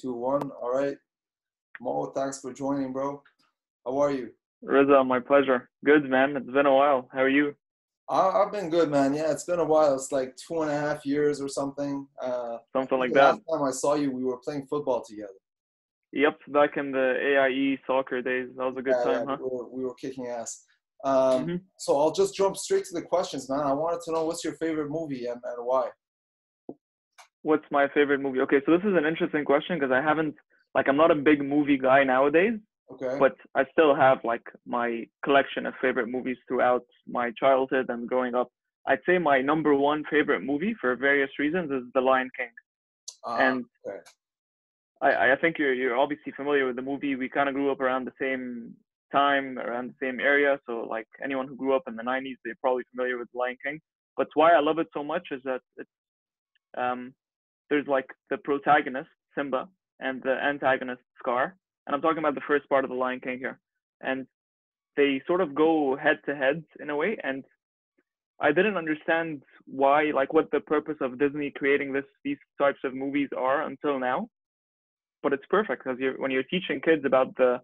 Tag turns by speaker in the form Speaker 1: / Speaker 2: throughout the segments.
Speaker 1: two, one. All right. Mo, thanks for joining, bro. How are you?
Speaker 2: Riza, my pleasure. Good, man. It's been a while. How are you?
Speaker 1: I, I've been good, man. Yeah, it's been a while. It's like two and a half years or something. Uh,
Speaker 2: Something like that.
Speaker 1: last time I saw you, we were playing football together.
Speaker 2: Yep, back in the AIE soccer days. That was a good
Speaker 1: Yeah, yeah,
Speaker 2: time, huh?
Speaker 1: we, were, we were kicking ass. Um,
Speaker 2: Mhm.
Speaker 1: So I'll just jump straight to the questions, man. I wanted to know what's your favorite movie and, and why.
Speaker 2: What's my favorite movie? Okay, so this is an interesting question because I haven't, like, I'm not a big movie guy nowadays,
Speaker 1: Okay.
Speaker 2: but I still have, like, my collection of favorite movies throughout my childhood and growing up. I'd say my number one favorite movie for various reasons is The Lion King.
Speaker 1: Ah,
Speaker 2: and
Speaker 1: okay.
Speaker 2: I, I think you're you're obviously familiar with the movie. We kind of grew up around the same time, around the same area. So like anyone who grew up in the '90s, they're probably familiar with Lion King. But why I love it so much is that it's um, there's like the protagonist Simba and the antagonist Scar, and I'm talking about the first part of the Lion King here, and they sort of go head to head in a way, and I didn't understand why, like, what the purpose of Disney creating this these types of movies are until now. But it's perfect because you're when you're teaching kids about the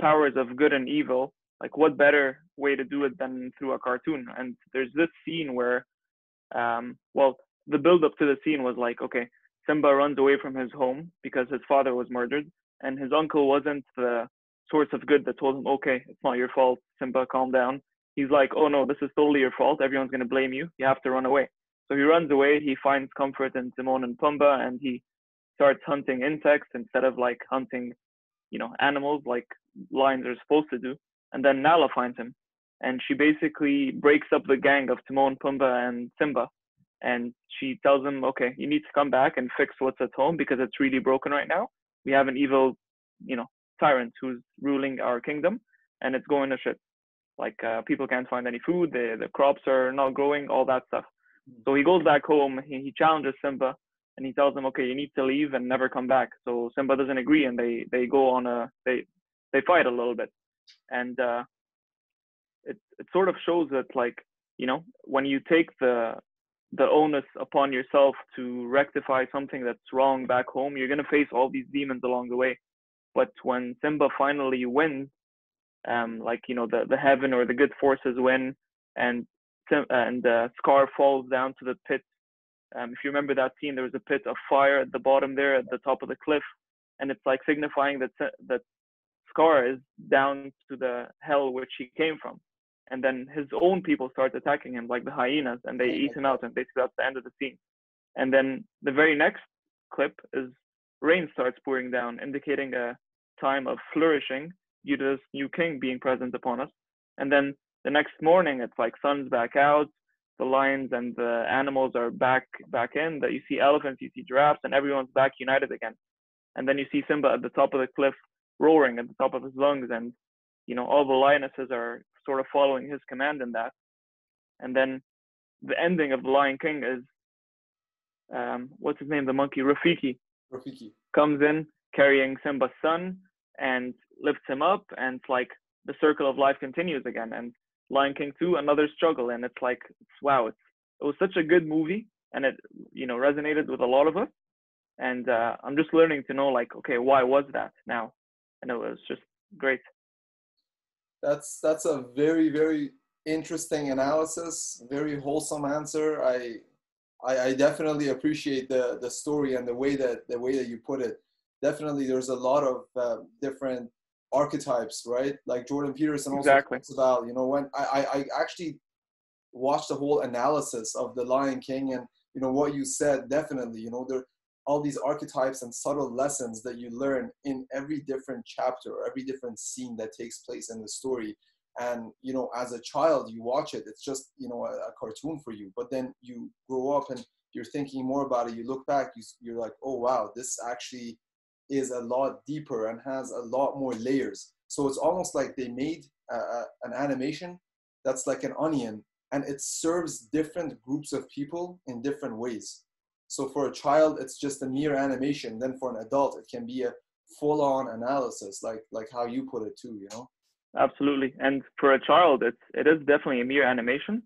Speaker 2: powers of good and evil like what better way to do it than through a cartoon? And there's this scene where um well the build up to the scene was like okay simba runs away from his home because his father was murdered and his uncle wasn't the source of good that told him okay it's not your fault simba calm down he's like oh no this is totally your fault everyone's going to blame you you have to run away so he runs away he finds comfort in timon and pumbaa and he starts hunting insects instead of like hunting, you know, animals like lions are supposed to do. And then Nala finds him, and she basically breaks up the gang of Timon, Pumbaa, and Simba. And she tells him, okay, you need to come back and fix what's at home because it's really broken right now. We have an evil, you know, tyrant who's ruling our kingdom, and it's going to shit. Like uh, people can't find any food, the the crops are not growing, all that stuff. So he goes back home. He, he challenges Simba, and he tells him, okay, you need to leave and never come back. So Simba doesn't agree, and they they go on a they they fight a little bit, and uh, it it sort of shows that like you know when you take the the onus upon yourself to rectify something that's wrong back home, you're gonna face all these demons along the way. But when Simba finally wins, um, like you know the the heaven or the good forces win, and and uh, Scar falls down to the pit um, if you remember that scene, there was a pit of fire at the bottom there, at the top of the cliff, and it's like signifying that that Scar is down to the hell which he came from. And then his own people start attacking him, like the hyenas, and they eat him out, and basically that's the end of the scene. And then the very next clip is rain starts pouring down, indicating a time of flourishing due to this new king being present upon us. And then the next morning, it's like sun's back out, the lions and the animals are back back in that you see elephants you see giraffes and everyone's back united again and then you see simba at the top of the cliff roaring at the top of his lungs and you know all the lionesses are sort of following his command in that and then the ending of the lion king is um what's his name the monkey rafiki
Speaker 1: Rafiki.
Speaker 2: comes in carrying simba's son and lifts him up and it's like the circle of life continues again and Lion King 2, another struggle. And it's like, it's, wow, it's, it was such a good movie and it, you know, resonated with a lot of us. And uh, I'm just learning to know, like, okay, why was that now? And it was just great.
Speaker 1: That's that's a very very interesting analysis. Very wholesome answer. I I, I definitely appreciate the the story and the way that the way that you put it. Definitely, there's a lot of uh, different archetypes, right? Like Jordan Peterson also
Speaker 2: Exactly.
Speaker 1: talks about. You know, when I, I I actually watched the whole analysis of the Lion King and you know what you said. Definitely, you know there all these archetypes and subtle lessons that you learn in every different chapter or every different scene that takes place in the story. And you know as a child you watch it it's just you know a, a cartoon for you. But then you grow up and you're thinking more about it. You look back you, you're like oh wow this actually is a lot deeper and has a lot more layers. So it's almost like they made a, an animation that's like an onion and it serves different groups of people in different ways so for a child, it's just a mere animation. Then for an adult, it can be a full-on analysis, like like how you put it too. You know.
Speaker 2: Absolutely. And for a child, it's it is definitely a mere animation,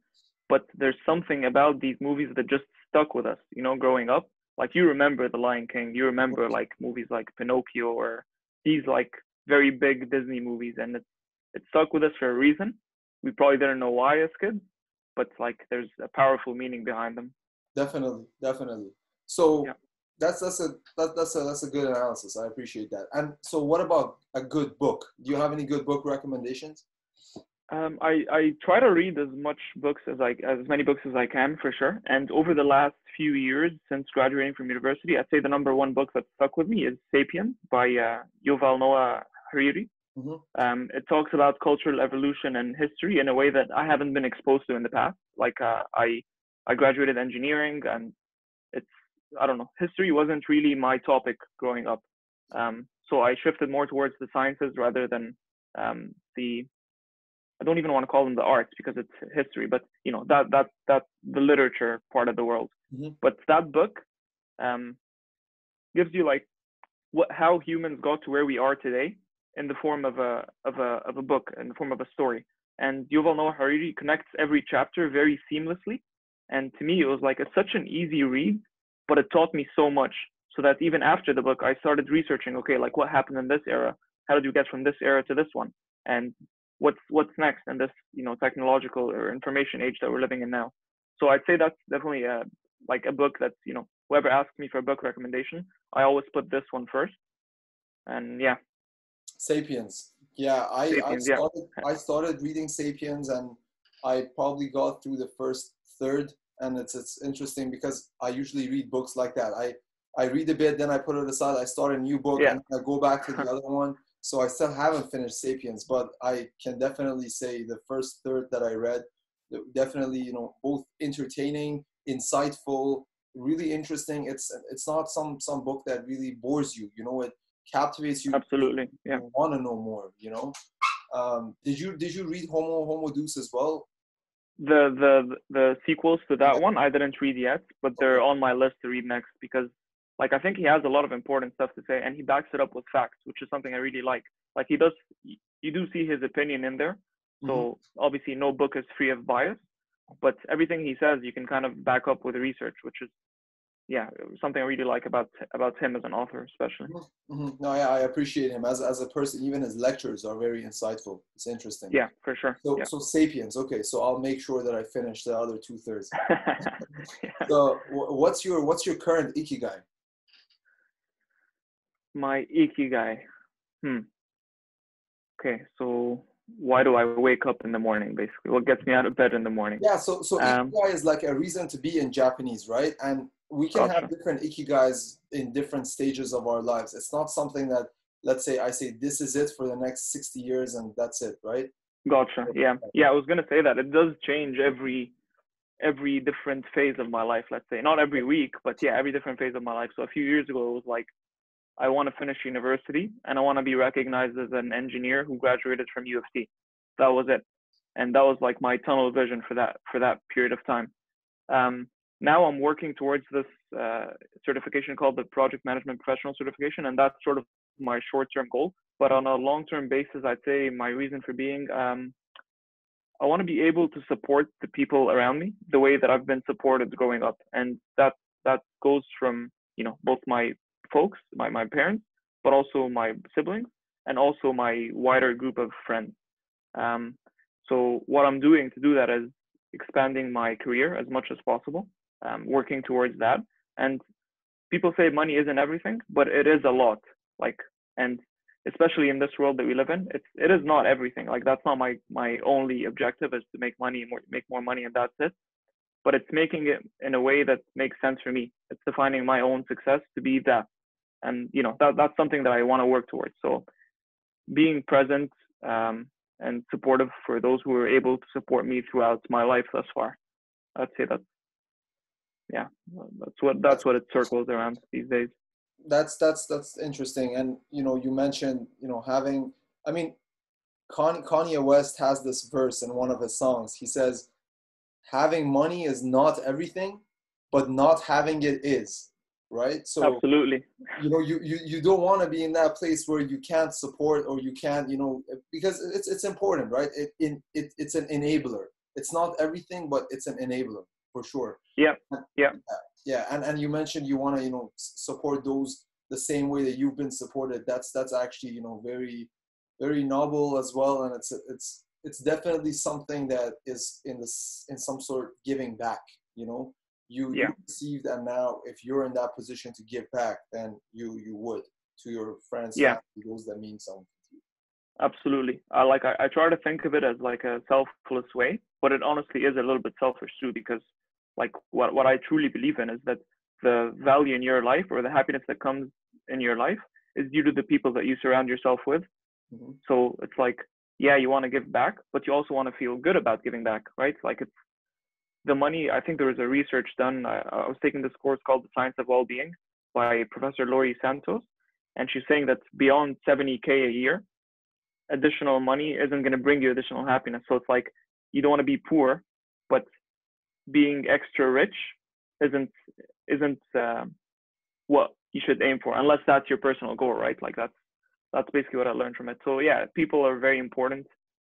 Speaker 2: but there's something about these movies that just stuck with us. You know, growing up, like you remember The Lion King, you remember like movies like Pinocchio or these like very big Disney movies, and it it stuck with us for a reason. We probably didn't know why as kids, but like there's a powerful meaning behind them.
Speaker 1: Definitely, definitely. So
Speaker 2: Yeah.
Speaker 1: that's that's a that, that's a that's a good analysis. I appreciate that. And so, what about a good book? Do you have any good book recommendations?
Speaker 2: Um, I, I try to read as much books as I as many books as I can for sure. And over the last few years since graduating from university, I'd say the number one book that stuck with me is *Sapiens* by uh, Yuval Noah Harari.
Speaker 1: Mhm.
Speaker 2: Um, it talks about cultural evolution and history in a way that I haven't been exposed to in the past. Like uh, I I graduated engineering, and it's I don't know history wasn't really my topic growing up. Um, so I shifted more towards the sciences rather than um, the I don't even want to call them the arts because it's history, but you know that that that the literature part of the world.
Speaker 1: Mhm.
Speaker 2: But that book um, gives you like what how humans got to where we are today in the form of a of a of a book in the form of a story. And Yuval Noah Harari connects every chapter very seamlessly. And to me, it was like a, such an easy read, but it taught me so much. So that even after the book, I started researching. Okay, like what happened in this era? How did you get from this era to this one? And what's what's next in this you know technological or information age that we're living in now? So I'd say that's definitely a like a book that's you know whoever asks me for a book recommendation, I always put this one first. And yeah,
Speaker 1: *Sapiens*. Yeah, I
Speaker 2: *Sapiens*,
Speaker 1: I
Speaker 2: yeah.
Speaker 1: I started reading *Sapiens* and I probably got through the first third, and it's it's interesting because I usually read books like that. I I read a bit, then I put it aside. I start a new book,
Speaker 2: Yeah.
Speaker 1: and I go back to the other one. So I still haven't finished *Sapiens*, but I can definitely say the first third that I read, definitely you know both entertaining, insightful, really interesting. It's it's not some some book that really bores you. You know, it captivates you.
Speaker 2: absolutely. Yeah.
Speaker 1: Want to know more. You know. Um, did you did you read Homo Homo Deus as well?
Speaker 2: The the the sequels to that one I didn't read yet, but they're on my list to read next because like I think he has a lot of important stuff to say and he backs it up with facts, which is something I really like. Like he does you do see his opinion in there. So
Speaker 1: Mm-hmm.
Speaker 2: obviously no book is free of bias, but everything he says you can kind of back up with research, which is yeah, something I really like about about him as an author, especially.
Speaker 1: hmm No, I, I appreciate him as as a person. Even his lectures are very insightful. It's interesting.
Speaker 2: Yeah, for sure.
Speaker 1: So
Speaker 2: yeah.
Speaker 1: so *Sapiens*. Okay, so I'll make sure that I finish the other two thirds.
Speaker 2: Yeah.
Speaker 1: So what's your what's your current ikigai?
Speaker 2: My ikigai. Hmm. Okay, so why do I wake up in the morning? Basically, what gets me out of bed in the morning?
Speaker 1: Yeah, so so
Speaker 2: Um,
Speaker 1: ikigai is like a reason to be in Japanese, right? And we can have
Speaker 2: Gotcha.
Speaker 1: different ikigais in different stages of our lives. It's not something that let's say I say this is it for the next 60 years and that's it, right?
Speaker 2: Gotcha. Yeah, yeah. I was gonna say that it does change every every different phase of my life. Let's say not every week, but yeah, every different phase of my life. So a few years ago, it was like I want to finish university and I want to be recognized as an engineer who graduated from U of T. That was it, and that was like my tunnel vision for that for that period of time. Um, now I'm working towards this uh, certification called the Project Management Professional Certification, and that's sort of my short-term goal. But on a long-term basis, I'd say my reason for being um, I want to be able to support the people around me the way that I've been supported growing up, and that that goes from you know both my folks, my my parents, but also my siblings, and also my wider group of friends. Um, so what I'm doing to do that is expanding my career as much as possible, um, working towards that. And people say money isn't everything, but it is a lot. Like, and especially in this world that we live in, it's it is not everything. Like that's not my my only objective is to make money more, make more money and that's it. But it's making it in a way that makes sense for me. It's defining my own success to be that, and you know that that's something that I want to work towards. So being present um, and supportive for those who were able to support me throughout my life thus far. I'd say that's yeah, that's what that's what it circles around these days.
Speaker 1: That's that's that's interesting. And you know, you mentioned you know having. I mean, Con- Kanye West has this verse in one of his songs. He says, "Having money is not everything, but not having it is." Right. So
Speaker 2: Absolutely.
Speaker 1: you know you, you you don't want to be in that place where you can't support or you can't you know because it's it's important right it, in it it's an enabler it's not everything but it's an enabler for sure
Speaker 2: Yeah, yeah.
Speaker 1: Uh, yeah and and you mentioned you want to you know support those the same way that you've been supported. That's that's actually you know very very noble as well and it's it's it's definitely something that is in this in some sort giving back you know? You, yeah. you received and now if you're in that position to give back then you you would to your friends
Speaker 2: yeah.
Speaker 1: those that mean something
Speaker 2: absolutely. I like I, I try to think of it as like a selfless way but it honestly is a little bit selfish too because like what, what i truly believe in is that the value in your life or the happiness that comes in your life is due to the people that you surround yourself with mm-hmm. so it's like yeah you want to give back but you also want to feel good about giving back right like it's the money i think there was a research done I, I was taking this course called the science of well-being by professor Laurie santos and she's saying that beyond 70k a year additional money isn't going to bring you additional happiness. So it's like you don't want to be poor, but being extra rich isn't isn't uh, what you should aim for, unless that's your personal goal, right? Like that's that's basically what I learned from it. So yeah, people are very important.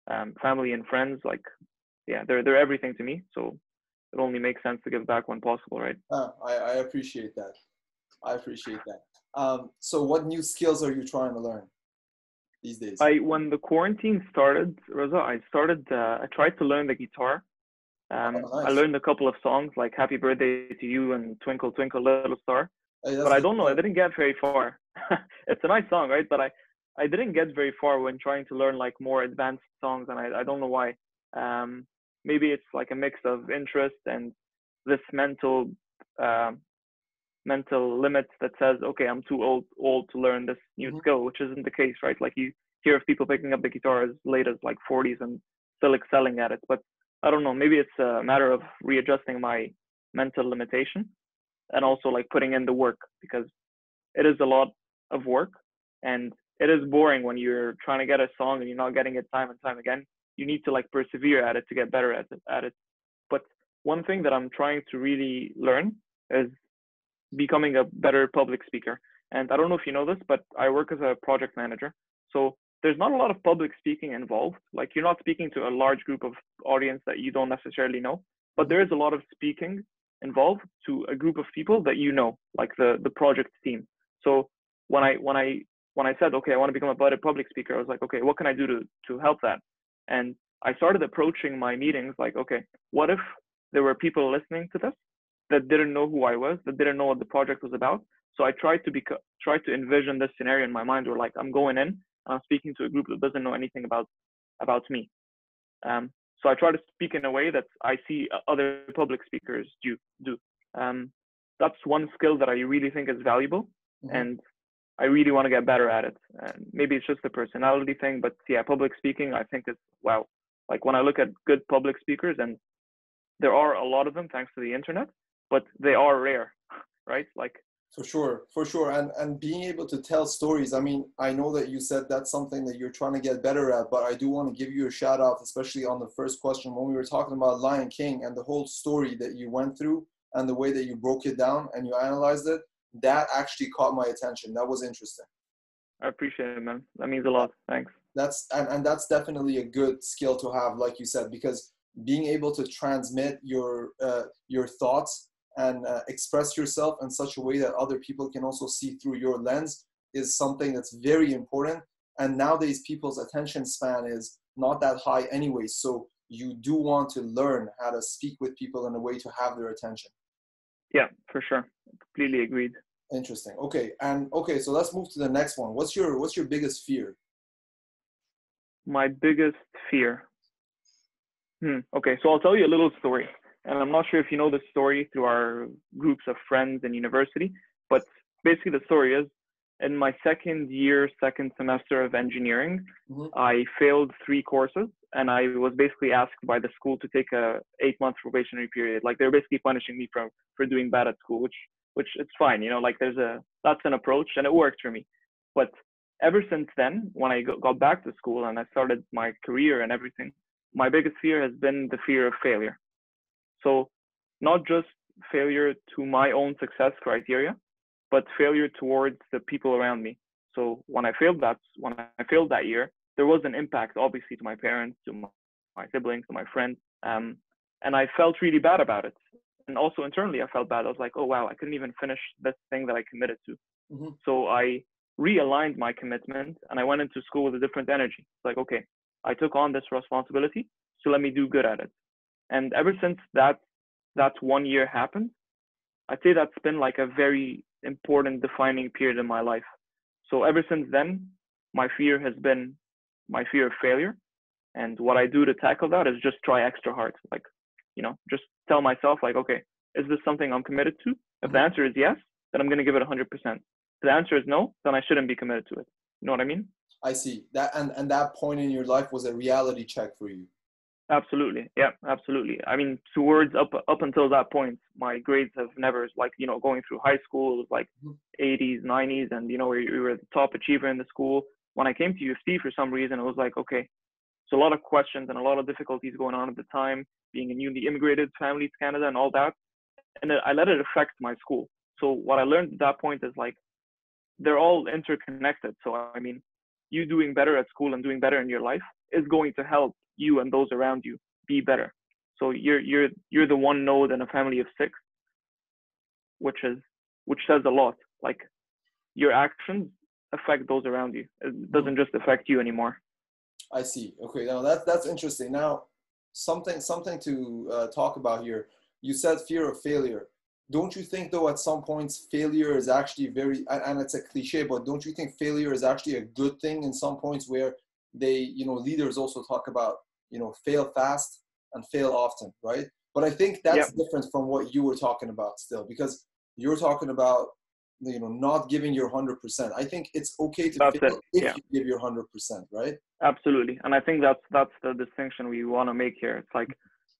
Speaker 2: Um, family and friends, like yeah, they're they're everything to me. So it only makes sense to give back when possible, right?
Speaker 1: Uh, I, I appreciate that. I appreciate that. Um, so what new skills are you trying to learn? these days?
Speaker 2: I when the quarantine started, Rosa, I started. Uh, I tried to learn the guitar. Um, oh, nice. I learned a couple of songs like "Happy Birthday to You" and "Twinkle Twinkle Little Star," hey, but I don't know. I didn't get very far. it's a nice song, right? But I, I didn't get very far when trying to learn like more advanced songs, and I, I don't know why. Um, maybe it's like a mix of interest and this mental uh, mental limit that says, okay, I'm too old old to learn this new mm-hmm. skill, which isn't the case, right? Like you hear of people picking up the guitar as late as like 40s and still excelling at it. But I don't know, maybe it's a matter of readjusting my mental limitation and also like putting in the work because it is a lot of work and it is boring when you're trying to get a song and you're not getting it time and time again. You need to like persevere at it to get better at it, at it. But one thing that I'm trying to really learn is becoming a better public speaker. And I don't know if you know this, but I work as a project manager. So there's not a lot of public speaking involved. Like you're not speaking to a large group of audience that you don't necessarily know, but there is a lot of speaking involved to a group of people that you know, like the the project team. So when I when I when I said, okay, I want to become a better public speaker, I was like, okay, what can I do to to help that? And I started approaching my meetings like, okay, what if there were people listening to this that didn't know who I was, that didn't know what the project was about. So I tried to be try to envision this scenario in my mind where like I'm going in I'm speaking to a group that doesn't know anything about about me. Um, so I try to speak in a way that I see other public speakers do do. Um, that's one skill that I really think is valuable, mm-hmm. and I really want to get better at it. And maybe it's just a personality thing, but yeah, public speaking I think is wow. Like when I look at good public speakers, and there are a lot of them thanks to the internet but they are rare, right? Like
Speaker 1: for sure, for sure, and and being able to tell stories. I mean, I know that you said that's something that you're trying to get better at, but I do want to give you a shout out, especially on the first question when we were talking about Lion King and the whole story that you went through and the way that you broke it down and you analyzed it. That actually caught my attention. That was interesting.
Speaker 2: I appreciate it, man. That means a lot. Thanks.
Speaker 1: That's and, and that's definitely a good skill to have, like you said, because being able to transmit your uh, your thoughts and uh, express yourself in such a way that other people can also see through your lens is something that's very important. And nowadays, people's attention span is not that high anyway. So you do want to learn how to speak with people in a way to have their attention.
Speaker 2: Yeah, for sure. Completely agreed.
Speaker 1: Interesting. Okay, and okay, so let's move to the next one. What's your What's your biggest fear?
Speaker 2: My biggest fear. Hmm. Okay, so I'll tell you a little story and I'm not sure if you know the story through our groups of friends in university, but basically the story is in my second year, second semester of engineering, mm-hmm. I failed three courses and I was basically asked by the school to take a eight month probationary period. Like they're basically punishing me for, for doing bad at school, which, which it's fine. You know, like there's a, that's an approach and it worked for me. But ever since then, when I got back to school and I started my career and everything, my biggest fear has been the fear of failure. So not just failure to my own success criteria, but failure towards the people around me. So when I failed that when I failed that year, there was an impact obviously to my parents, to my, my siblings, to my friends, um, and I felt really bad about it. and also internally I felt bad. I was like, oh wow, I couldn't even finish this thing that I committed to.
Speaker 1: Mm-hmm.
Speaker 2: So I realigned my commitment and I went into school with a different energy. It's like, okay, I took on this responsibility, so let me do good at it. And ever since that that one year happened, I'd say that's been like a very important defining period in my life. So ever since then, my fear has been my fear of failure. And what I do to tackle that is just try extra hard. Like, you know, just tell myself like, okay, is this something I'm committed to? If the mm-hmm. answer is yes, then I'm going to give it 100%. If the answer is no, then I shouldn't be committed to it. You know what I mean?
Speaker 1: I see that, and and that point in your life was a reality check for you.
Speaker 2: Absolutely, yeah, absolutely. I mean, towards up up until that point, my grades have never like you know going through high school was like mm-hmm. 80s, 90s, and you know we, we were the top achiever in the school. When I came to U of T for some reason, it was like okay, so a lot of questions and a lot of difficulties going on at the time, being a newly immigrated family to Canada and all that, and I let it affect my school. So what I learned at that point is like they're all interconnected. So I mean, you doing better at school and doing better in your life is going to help you and those around you be better. So you're you're you're the one node in a family of six, which is which says a lot. Like your actions affect those around you. It doesn't just affect you anymore.
Speaker 1: I see. Okay, now that's that's interesting. Now something something to uh, talk about here. You said fear of failure don't you think though at some points failure is actually very and it's a cliche but don't you think failure is actually a good thing in some points where they you know leaders also talk about you know fail fast and fail often right but i think that's yep. different from what you were talking about still because you're talking about you know not giving your 100% i think it's okay to
Speaker 2: that's
Speaker 1: fail
Speaker 2: it.
Speaker 1: if
Speaker 2: yeah.
Speaker 1: you give your 100% right
Speaker 2: absolutely and i think that's that's the distinction we want to make here it's like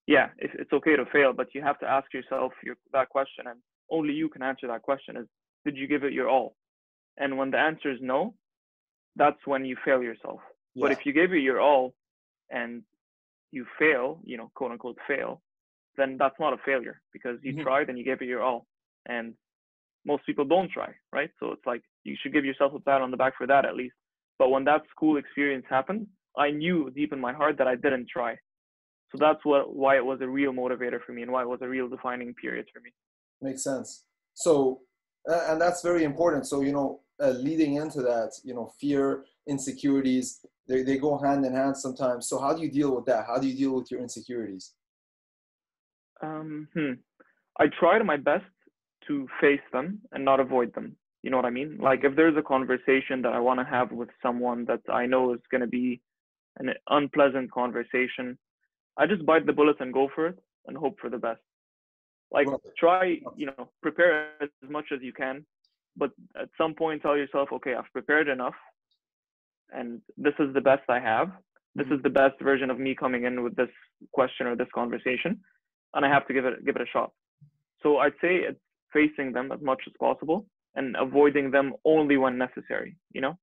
Speaker 2: yeah, it's, it's okay to fail, but you have to ask yourself your, that question, and only you can answer that question: is did you give it your all? And when the answer is no, that's when you fail yourself. Yeah. But if you gave it your all, and you fail, you know, quote unquote fail, then that's not a failure because you mm-hmm. tried and you gave it your all. And most people don't try, right? So it's like you should give yourself a pat on the back for that at least. But when that school experience happened, I knew deep in my heart that I didn't try so that's what why it was a real motivator for me and why it was a real defining period for me
Speaker 1: makes sense so and that's very important. So you know uh, leading into that you know fear insecurities they, they go hand in hand sometimes. So how do you deal with that? How do you deal with your insecurities?
Speaker 2: Um, hmm. i try my best to face them and not avoid them. You know what i mean? Like if there's a conversation that i want to have with someone that i know is going to be an unpleasant conversation I just bite the bullet and go for it and hope for the best. Like try, you know, prepare as much as you can, but at some point tell yourself, okay, I've prepared enough, and this is the best I have. This is the best version of me coming in with this question or this conversation, and I have to give it give it a shot. So I'd say it's facing them as much as possible and avoiding them only when necessary. You know.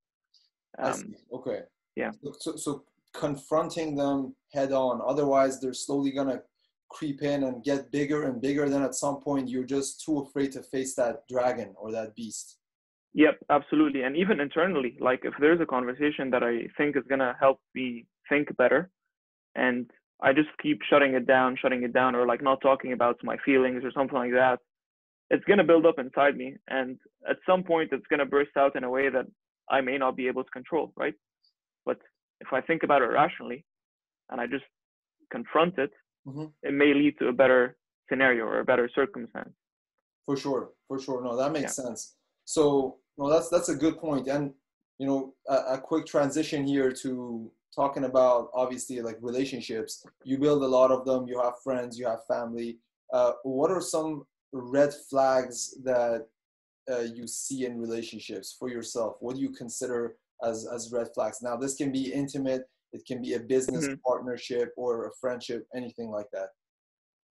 Speaker 1: Um, okay.
Speaker 2: Yeah.
Speaker 1: So, so confronting them head on. Otherwise, they're slowly gonna creep in and get bigger and bigger. Then at some point, you're just too afraid to face that dragon or that beast.
Speaker 2: Yep, absolutely. And even internally, like if there's a conversation that I think is gonna help me think better, and I just keep shutting it down, shutting it down, or like not talking about my feelings or something like that, it's gonna build up inside me, and at some point, it's gonna burst out in a way that I may not be able to control, right? But if I think about it rationally and I just confront it, mm-hmm. it may lead to a better scenario or a better circumstance.
Speaker 1: For sure, for sure. No, that makes yeah. sense. So, no, that's that's a good point. And you know, a, a quick transition here to talking about obviously like relationships. You build a lot of them. You have friends. You have family. Uh, what are some red flags that uh, you see in relationships for yourself? What do you consider as as red flags. Now, this can be intimate, it can be a business mm-hmm. partnership or a friendship, anything like that.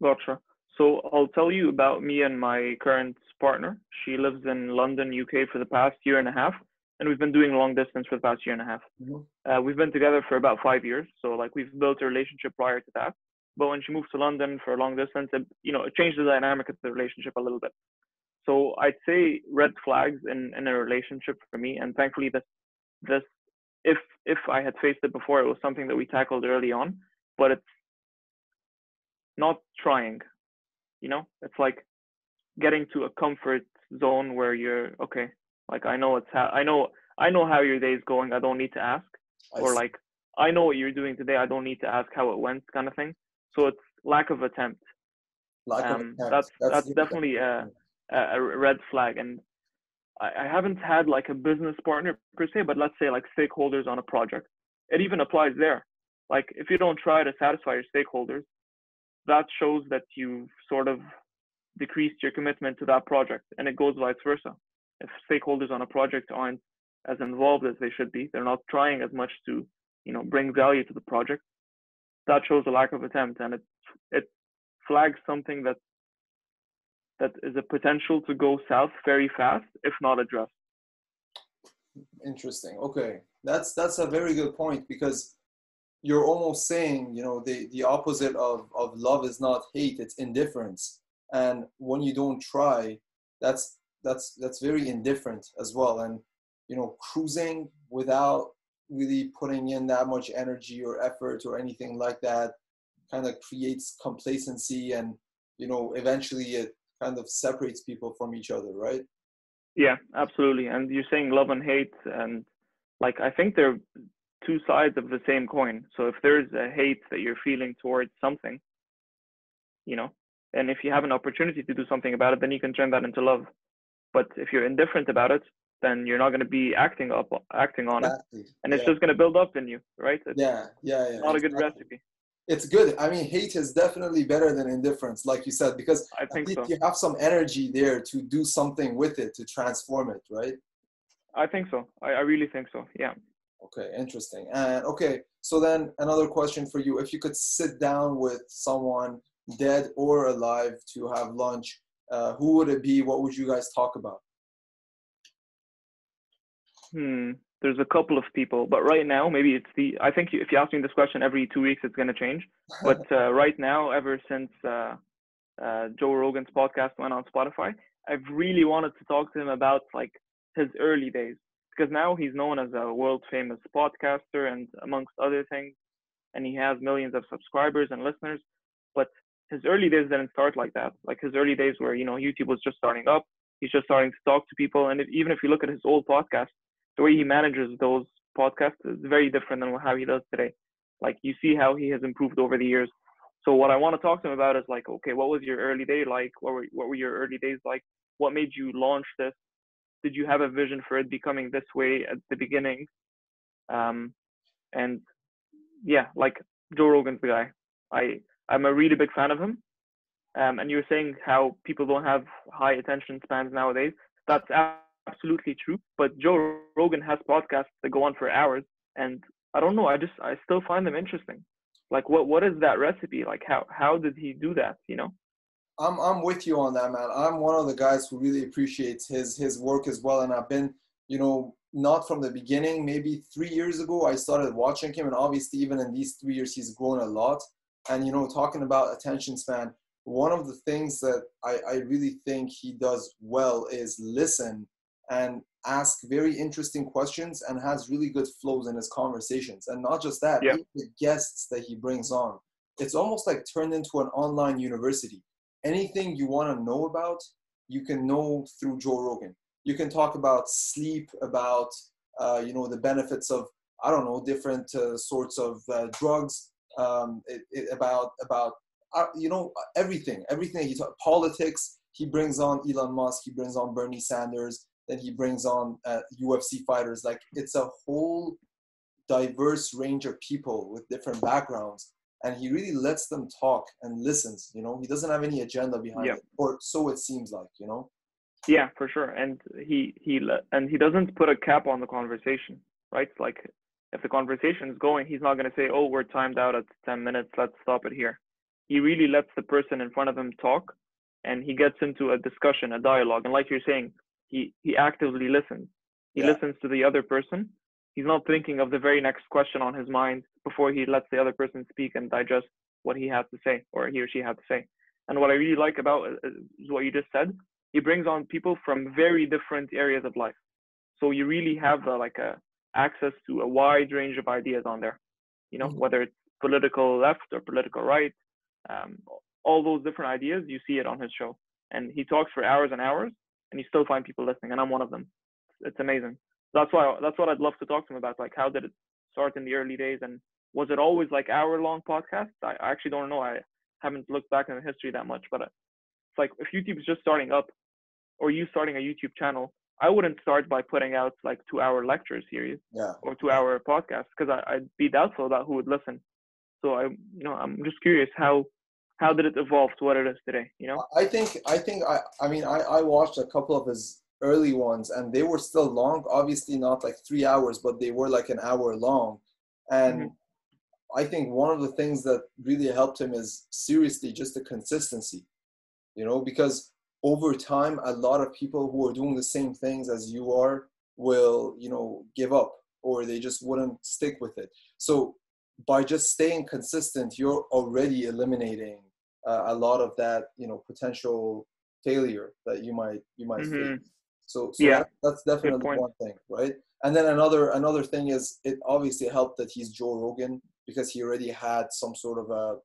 Speaker 2: Gotcha. So I'll tell you about me and my current partner. She lives in London, UK, for the past year and a half, and we've been doing long distance for the past year and a half. Mm-hmm. Uh, we've been together for about five years, so like we've built a relationship prior to that. But when she moved to London for a long distance, it, you know, it changed the dynamic of the relationship a little bit. So I'd say red flags in, in a relationship for me, and thankfully this this if if I had faced it before, it was something that we tackled early on, but it's not trying. You know, it's like getting to a comfort zone where you're okay. Like I know it's how I know I know how your day is going. I don't need to ask.
Speaker 1: I
Speaker 2: or
Speaker 1: see.
Speaker 2: like I know what you're doing today. I don't need to ask how it went, kind of thing. So it's lack of attempt.
Speaker 1: lack of
Speaker 2: Um,
Speaker 1: attempt.
Speaker 2: that's that's
Speaker 1: good.
Speaker 2: definitely a a red flag. And I, haven't had like a business partner per se, but let's say like stakeholders on a project. It even applies there. Like if you don't try to satisfy your stakeholders, that shows that you've sort of decreased your commitment to that project, and it goes vice versa. If stakeholders on a project aren't as involved as they should be, they're not trying as much to, you know, bring value to the project. That shows a lack of attempt, and it it flags something that that is a potential to go south very fast if not addressed.
Speaker 1: Interesting. Okay, that's that's a very good point because you're almost saying, you know, the the opposite of of love is not hate; it's indifference. And when you don't try, that's that's that's very indifferent as well. And you know, cruising without really putting in that much energy or effort or anything like that kind of creates complacency and you know eventually it kind of separates people from each other right
Speaker 2: Yeah, absolutely. And you're saying love and hate, and like I think they're two sides of the same coin. So if there's a hate that you're feeling towards something, you know, and if you have an opportunity to do something about it, then you can turn that into love. But if you're indifferent about it, then you're not going to be acting up, acting on it,
Speaker 1: exactly.
Speaker 2: and it's just going to build up in you, right? It's
Speaker 1: yeah yeah yeah
Speaker 2: not a good recipe.
Speaker 1: It's good i mean hate is definitely better than indifference like you said because
Speaker 2: I think so.
Speaker 1: you have some energy there to do something with it to transform it right
Speaker 2: I think so. I, I really think so. Yeah.
Speaker 1: okay interesting and okay so then another question for you if you could sit down with someone dead or alive to have lunch uh, who would it be what would you guys talk about
Speaker 2: Hmm. There's a couple of people, but right now maybe it's the. I think if you ask me this question every two weeks, it's going to change. But uh, right now, ever since uh, uh, Joe Rogan's podcast went on Spotify, I've really wanted to talk to him about like his early days because now he's known as a world famous podcaster and amongst other things, and he has millions of subscribers and listeners. But his early days didn't start like that. Like his early days where you know YouTube was just starting up. He's just starting to talk to people, and if, even if you look at his old podcast, the way he manages those podcasts is very different than how he does today. Like you see how he has improved over the years. So what I want to talk to him about is like, okay, what was your early day like? What were what were your early days like? What made you launch this? Did you have a vision for it becoming this way at the beginning? Um, and yeah, like Joe Rogan's the guy. I I'm a really big fan of him. Um, and you were saying how people don't have high attention spans nowadays. That's absolutely true. But Joe Rogan has podcasts that go on for hours, and I don't know. I just I still find them interesting. Like what what is that recipe? Like how how did he do that? You know?
Speaker 1: I'm I'm with you on that, man. I'm one of the guys who really appreciates his his work as well, and I've been, you know, not from the beginning. Maybe three years ago, I started watching him, and obviously, even in these three years, he's grown a lot. And you know, talking about attention span, one of the things that I, I really think he does well is listen and ask very interesting questions and has really good flows in his conversations. And not just that,
Speaker 2: Yeah.
Speaker 1: the guests that he brings on. It's almost like turned into an online university. Anything you want to know about, you can know through Joe Rogan. You can talk about sleep, about uh, you know the benefits of I don't know different uh, sorts of uh, drugs, um, it, it, about about uh, you know everything, everything. He talk, politics. He brings on Elon Musk. He brings on Bernie Sanders. Then he brings on uh, UFC fighters. Like it's a whole diverse range of people with different backgrounds, and he really lets them talk and listens. You know, he doesn't have any agenda behind
Speaker 2: Yeah.
Speaker 1: it, or so it seems like. You know.
Speaker 2: Yeah, for sure. And he he and he doesn't put a cap on the conversation, right? Like if the conversation is going, he's not going to say, "Oh, we're timed out at 10 minutes. Let's stop it here." He really lets the person in front of him talk, and he gets into a discussion, a dialogue. And like you're saying, he he actively listens. He
Speaker 1: Yeah.
Speaker 2: listens to the other person. He's not thinking of the very next question on his mind before he lets the other person speak and digest what he has to say or he or she has to say. And what I really like about it is what you just said. He brings on people from very different areas of life. So you really have uh, like a access to a wide range of ideas on there. You know,
Speaker 1: Mhm.
Speaker 2: whether it's political left or political right, um, all those different ideas, you see it on his show. And he talks for hours and hours, and you still find people listening, and I'm one of them. It's amazing. That's why that's what I'd love to talk to him about. Like, how did it start in the early days, and was it always like hour-long podcasts? I, I actually don't know. I haven't looked back in the history that much, but uh, it's like if YouTube is just starting up, or you starting a YouTube channel, I wouldn't start by putting out like two-hour lecture series
Speaker 1: yeah.
Speaker 2: or two-hour podcast because I'd be doubtful about who would listen. So I, you know, I'm just curious how how did it evolve to what it is today? You know,
Speaker 1: I think I think I I mean I I watched a couple of his early ones and they were still long. Obviously not like three hours, but they were like an hour long, and. Mm-hmm. I think one of the things that really helped him is seriously just the consistency, you know, because over time, a lot of people who are doing the same things as you are will, you know, give up or they just wouldn't stick with it. So by just staying consistent, you're already eliminating uh, a lot of that you know potential failure that you might you might mm-hmm. face. So, so
Speaker 2: yeah,
Speaker 1: that, that's definitely one thing, right? And then another another thing is it obviously helped that he's Joe Rogan because he already had some sort of a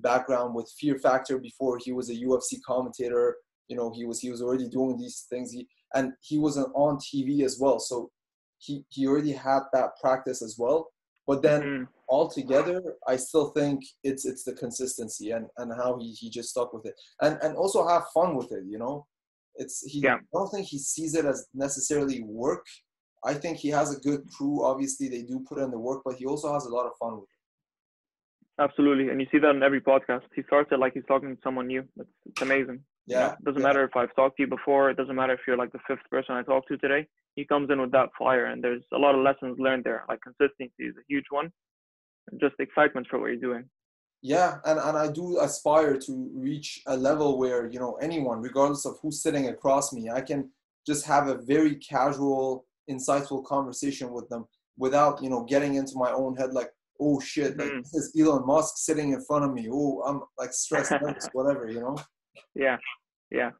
Speaker 1: background with Fear Factor before he was a UFC commentator. You know, he was he was already doing these things. He and he wasn't on TV as well, so he he already had that practice as well. But then mm-hmm. altogether, I still think it's it's the consistency and, and how he, he just stuck with it. And and also have fun with it, you know? It's he yeah. I don't think he sees it as necessarily work. I think he has a good crew. Obviously they do put in the work, but he also has a lot of fun with it.
Speaker 2: Absolutely. And you see that in every podcast. He starts it like he's talking to someone new. It's, it's amazing.
Speaker 1: Yeah.
Speaker 2: It doesn't
Speaker 1: yeah.
Speaker 2: matter if I've talked to you before. It doesn't matter if you're like the fifth person I talked to today. He comes in with that fire, and there's a lot of lessons learned there. Like consistency is a huge one, just excitement for what you're doing.
Speaker 1: Yeah, and, and I do aspire to reach a level where you know anyone, regardless of who's sitting across me, I can just have a very casual, insightful conversation with them without you know getting into my own head like, oh shit, like, mm. this is Elon Musk sitting in front of me. Oh, I'm like stressed, nervous, whatever, you know.
Speaker 2: Yeah, yeah.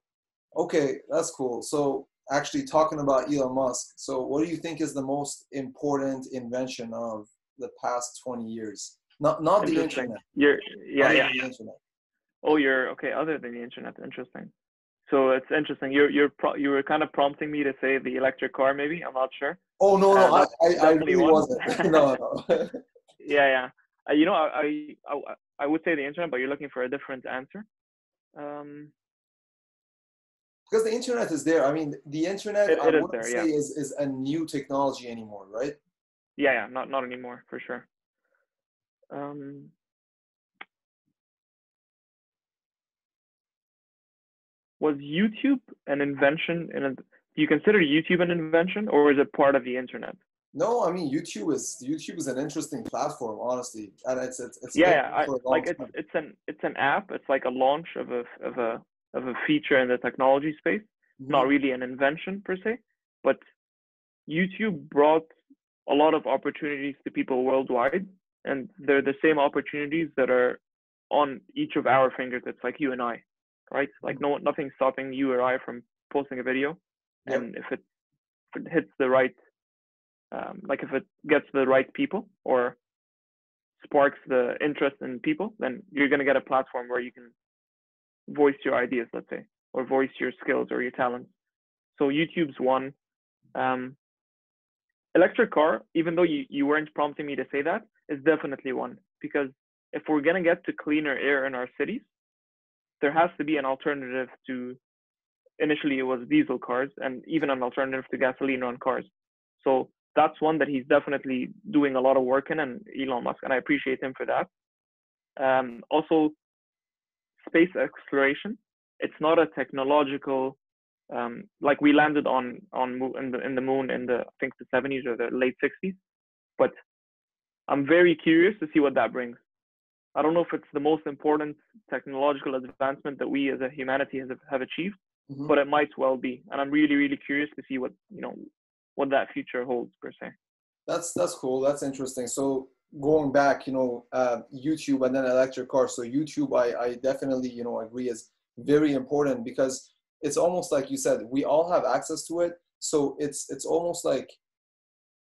Speaker 1: Okay, that's cool. So actually talking about Elon Musk, so what do you think is the most important invention of the past 20 years? Not not the internet.
Speaker 2: You're, yeah, yeah. internet. Oh, you're okay. Other than the internet, interesting. So it's interesting. You're you're pro- you were kind of prompting me to say the electric car, maybe. I'm not sure.
Speaker 1: Oh no, no, uh, I, I, I really one. wasn't. no, no.
Speaker 2: yeah, yeah. Uh, you know, I, I I would say the internet, but you're looking for a different answer. Um,
Speaker 1: because the internet is there. I mean, the internet
Speaker 2: it,
Speaker 1: I
Speaker 2: wouldn't
Speaker 1: there,
Speaker 2: say
Speaker 1: yeah. is, is a new technology anymore, right?
Speaker 2: Yeah, yeah, not not anymore for sure. Um, was YouTube an invention? In a, do you consider YouTube an invention, or is it part of the internet?
Speaker 1: No, I mean YouTube is YouTube is an interesting platform, honestly, and it's it's, it's
Speaker 2: yeah, yeah I, like it's it's an it's an app. It's like a launch of a of a of a feature in the technology space, mm-hmm. not really an invention per se, but YouTube brought a lot of opportunities to people worldwide, and they're the same opportunities that are on each of our fingertips, like you and I, right? Like no, nothing stopping you or I from posting a video, yep. and if it, if it hits the right, um, like if it gets the right people or sparks the interest in people, then you're gonna get a platform where you can voice your ideas, let's say, or voice your skills or your talents. So YouTube's one. Um, electric car, even though you, you weren't prompting me to say that, is definitely one because if we're gonna get to cleaner air in our cities, there has to be an alternative to. Initially, it was diesel cars, and even an alternative to gasoline run cars. So that's one that he's definitely doing a lot of work in, and Elon Musk, and I appreciate him for that. Um, also, space exploration. It's not a technological um, like we landed on on in the in the moon in the I think the 70s or the late 60s, but I'm very curious to see what that brings. I don't know if it's the most important technological advancement that we as a humanity has, have achieved, mm-hmm. but it might well be, and I'm really really curious to see what you know what that future holds per se.
Speaker 1: That's that's cool. That's interesting. So going back, you know, uh, YouTube and then electric cars. So YouTube, I, I definitely, you know, agree is very important because it's almost like you said, we all have access to it. So it's it's almost like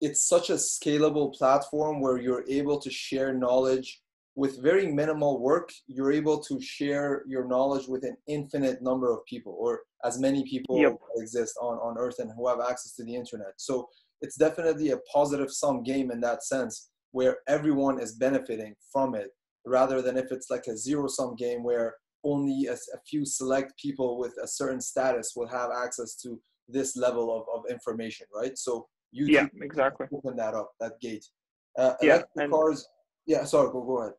Speaker 1: it's such a scalable platform where you're able to share knowledge with very minimal work, you're able to share your knowledge with an infinite number of people or as many people
Speaker 2: Yep.
Speaker 1: exist on, on earth and who have access to the internet. So it's definitely a positive sum game in that sense where everyone is benefiting from it rather than if it's like a zero sum game where only a, a few select people with a certain status will have access to this level of, of information, right? So YouTube
Speaker 2: Yeah, exactly.
Speaker 1: open that up, that gate. Uh,
Speaker 2: Yeah, and-
Speaker 1: cars. Yeah, sorry, go go ahead.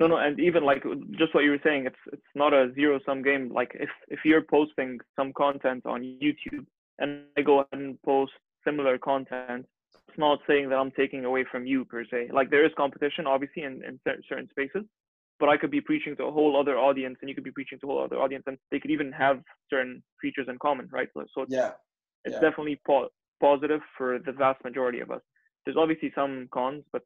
Speaker 2: No, no, and even like just what you were saying, it's it's not a zero sum game. Like if if you're posting some content on YouTube and I go ahead and post similar content, it's not saying that I'm taking away from you per se. Like there is competition, obviously, in in certain spaces, but I could be preaching to a whole other audience, and you could be preaching to a whole other audience, and they could even have certain features in common, right? So, it's,
Speaker 1: Yeah,
Speaker 2: it's
Speaker 1: yeah.
Speaker 2: definitely po- positive for the vast majority of us. There's obviously some cons, but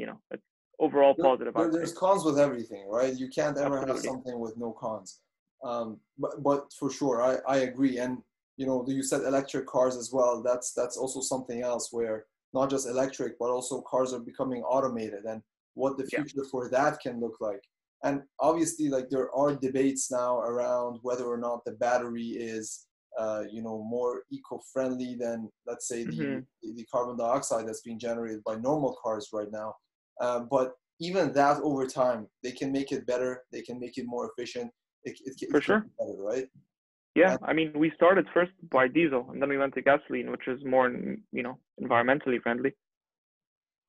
Speaker 2: you know, it's overall
Speaker 1: There-
Speaker 2: positive.
Speaker 1: there- there's cons with everything, right? You can't ever have something with no cons. Um, but but for sure, I, I agree. And you know, you said electric cars as well. That's that's also something else where not just electric, but also cars are becoming automated, and what the
Speaker 2: Yeah.
Speaker 1: future for that can look like. And obviously, like there are debates now around whether or not the battery is, uh, you know, more eco-friendly than, let's say, the,
Speaker 2: Mhm.
Speaker 1: the carbon dioxide that's being generated by normal cars right now. Uh, but even that over time, they can make it better. They can make it more efficient. It, it, it
Speaker 2: For
Speaker 1: can
Speaker 2: sure.
Speaker 1: be better, right?
Speaker 2: Yeah, I mean, we started first by diesel, and then we went to gasoline, which is more, you know, environmentally friendly.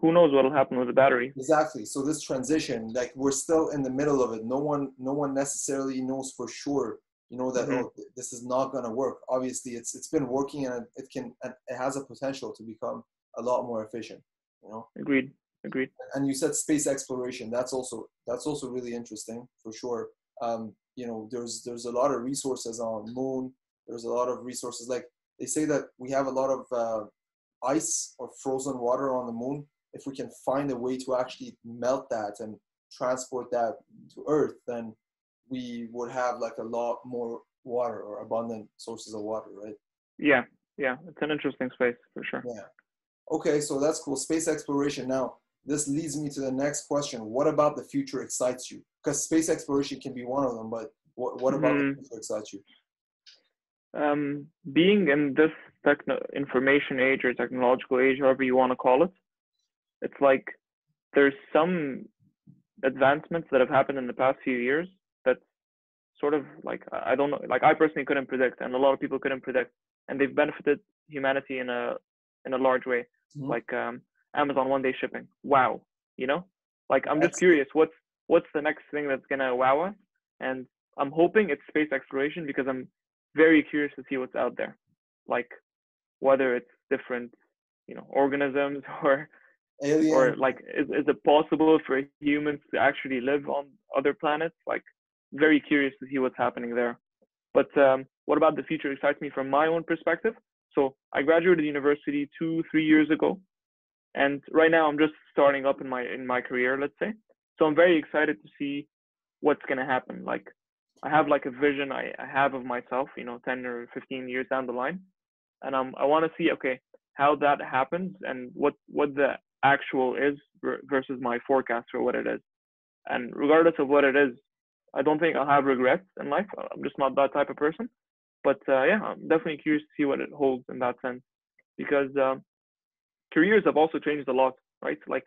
Speaker 2: Who knows what'll happen with the battery?
Speaker 1: Exactly. So this transition, like we're still in the middle of it. No one, no one necessarily knows for sure. You know that
Speaker 2: Mhm.
Speaker 1: oh, this is not going to work. Obviously, it's it's been working, and it can, and it has a potential to become a lot more efficient. You know.
Speaker 2: Agreed. Agreed.
Speaker 1: and you said space exploration that's also that's also really interesting for sure um, you know there's there's a lot of resources on moon there's a lot of resources like they say that we have a lot of uh, ice or frozen water on the moon if we can find a way to actually melt that and transport that to earth then we would have like a lot more water or abundant sources of water right
Speaker 2: Yeah. Yeah. It's an interesting space for sure.
Speaker 1: yeah. Okay, so that's cool. Space exploration. Now, this leads me to the next question. What about the future excites you? Because space exploration can be one of them, but what, what about the future excites you?
Speaker 2: Um, being in this techno information age or technological age, however you want to call it, it's like there's some advancements that have happened in the past few years that sort of like I don't know, like I personally couldn't predict, and a lot of people couldn't predict, and they've benefited humanity in a in a large way.
Speaker 1: Mhm.
Speaker 2: Like um, Amazon one day shipping. Wow, you know, like I'm just curious, what's what's the next thing that's gonna wow us? And I'm hoping it's space exploration because I'm very curious to see what's out there, like whether it's different, you know, organisms or
Speaker 1: Alien.
Speaker 2: or like is, is it possible for humans to actually live on other planets? Like very curious to see what's happening there. But um, what about the future excites me from my own perspective. So i graduated university two three years ago. And right now i'm just starting up in my in my career let's say so i'm very excited to see what's going to happen like i have like a vision I, I have of myself you know 10 or 15 years down the line and um, i want to see okay how that happens and what what the actual is versus my forecast for what it is. And regardless of what it is, I don't think I'll have regrets in life. I'm just not that type of person. But uh, yeah, I'm definitely curious to see what it holds in that sense, because um, careers have also changed a lot, right? Like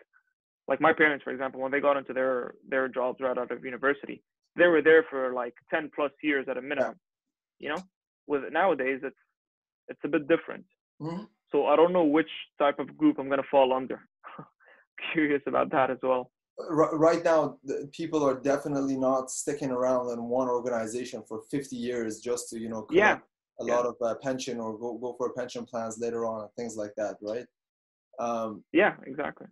Speaker 2: like my parents, for example, when they got into their their jobs right out of university, they were there for like 10 plus years at a minimum. You know, with nowadays it's it's a bit different.
Speaker 1: Mhm.
Speaker 2: So I don't know which type of group I'm gonna fall under. Curious about that as well.
Speaker 1: Right now, people are definitely not sticking around in one organization for 50 years just to, you know,
Speaker 2: Yeah,
Speaker 1: a
Speaker 2: yeah.
Speaker 1: lot of uh, pension or go, go for pension plans later on and things like that, right? Um,
Speaker 2: Yeah, exactly.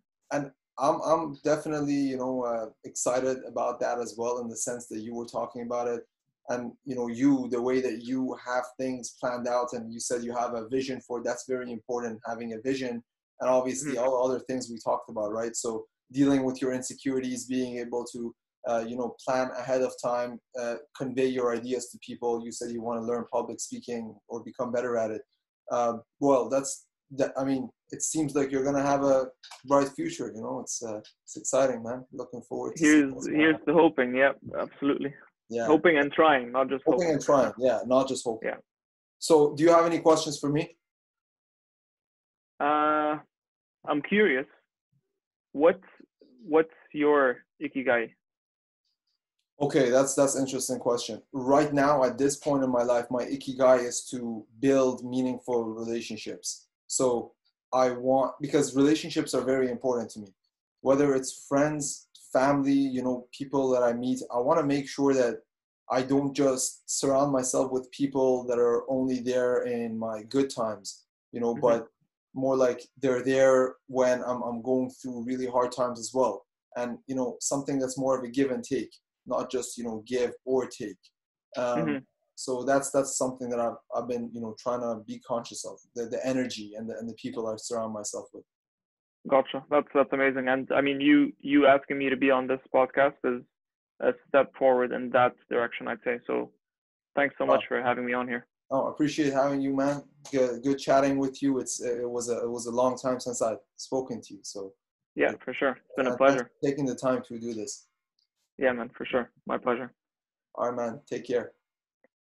Speaker 1: I'm I'm definitely you know uh, excited about that as well in the sense that you were talking about it, and you know you the way that you have things planned out and you said you have a vision for it, that's very important having a vision and obviously
Speaker 2: Mhm.
Speaker 1: all other things we talked about right? So dealing with your insecurities being able to uh, you know plan ahead of time uh, convey your ideas to people. You said you want to learn public speaking or become better at it. Um, well that's that I mean, it seems like you're gonna have a bright future. You know, it's uh, it's exciting, man. Looking forward.
Speaker 2: to Here's here's the hoping. Yep, absolutely.
Speaker 1: Yeah.
Speaker 2: Hoping and trying, not just
Speaker 1: hoping,
Speaker 2: hoping.
Speaker 1: and trying. Yeah, not just hoping.
Speaker 2: Yeah.
Speaker 1: So, do you have any questions for me?
Speaker 2: Uh, I'm curious. What's what's your ikigai?
Speaker 1: Okay, that's that's interesting question. Right now, at this point in my life, my ikigai is to build meaningful relationships. So I want because relationships are very important to me. Whether it's friends, family, you know, people that I meet, I want to make sure that I don't just surround myself with people that are only there in my good times, you know, mm-hmm. but more like they're there when I'm I'm going through really hard times as well. And you know, something that's more of a give and take not just you know give or take. Um, mm-hmm. So that's that's something that I've I've been you know trying to be conscious of the the energy and the and the people I surround myself with.
Speaker 2: Gotcha. That's that's amazing. And I mean, you you asking me to be on this podcast is a step forward in that direction, I'd say. So, thanks so much for having me on here.
Speaker 1: Oh, appreciate having you, man. Good, good chatting with you. It's it was a it was a long time since I've spoken to you. So.
Speaker 2: Yeah, for sure. It's been a pleasure.
Speaker 1: Taking the time to do this.
Speaker 2: Yeah, man, for sure. My pleasure.
Speaker 1: All right, man. Take care.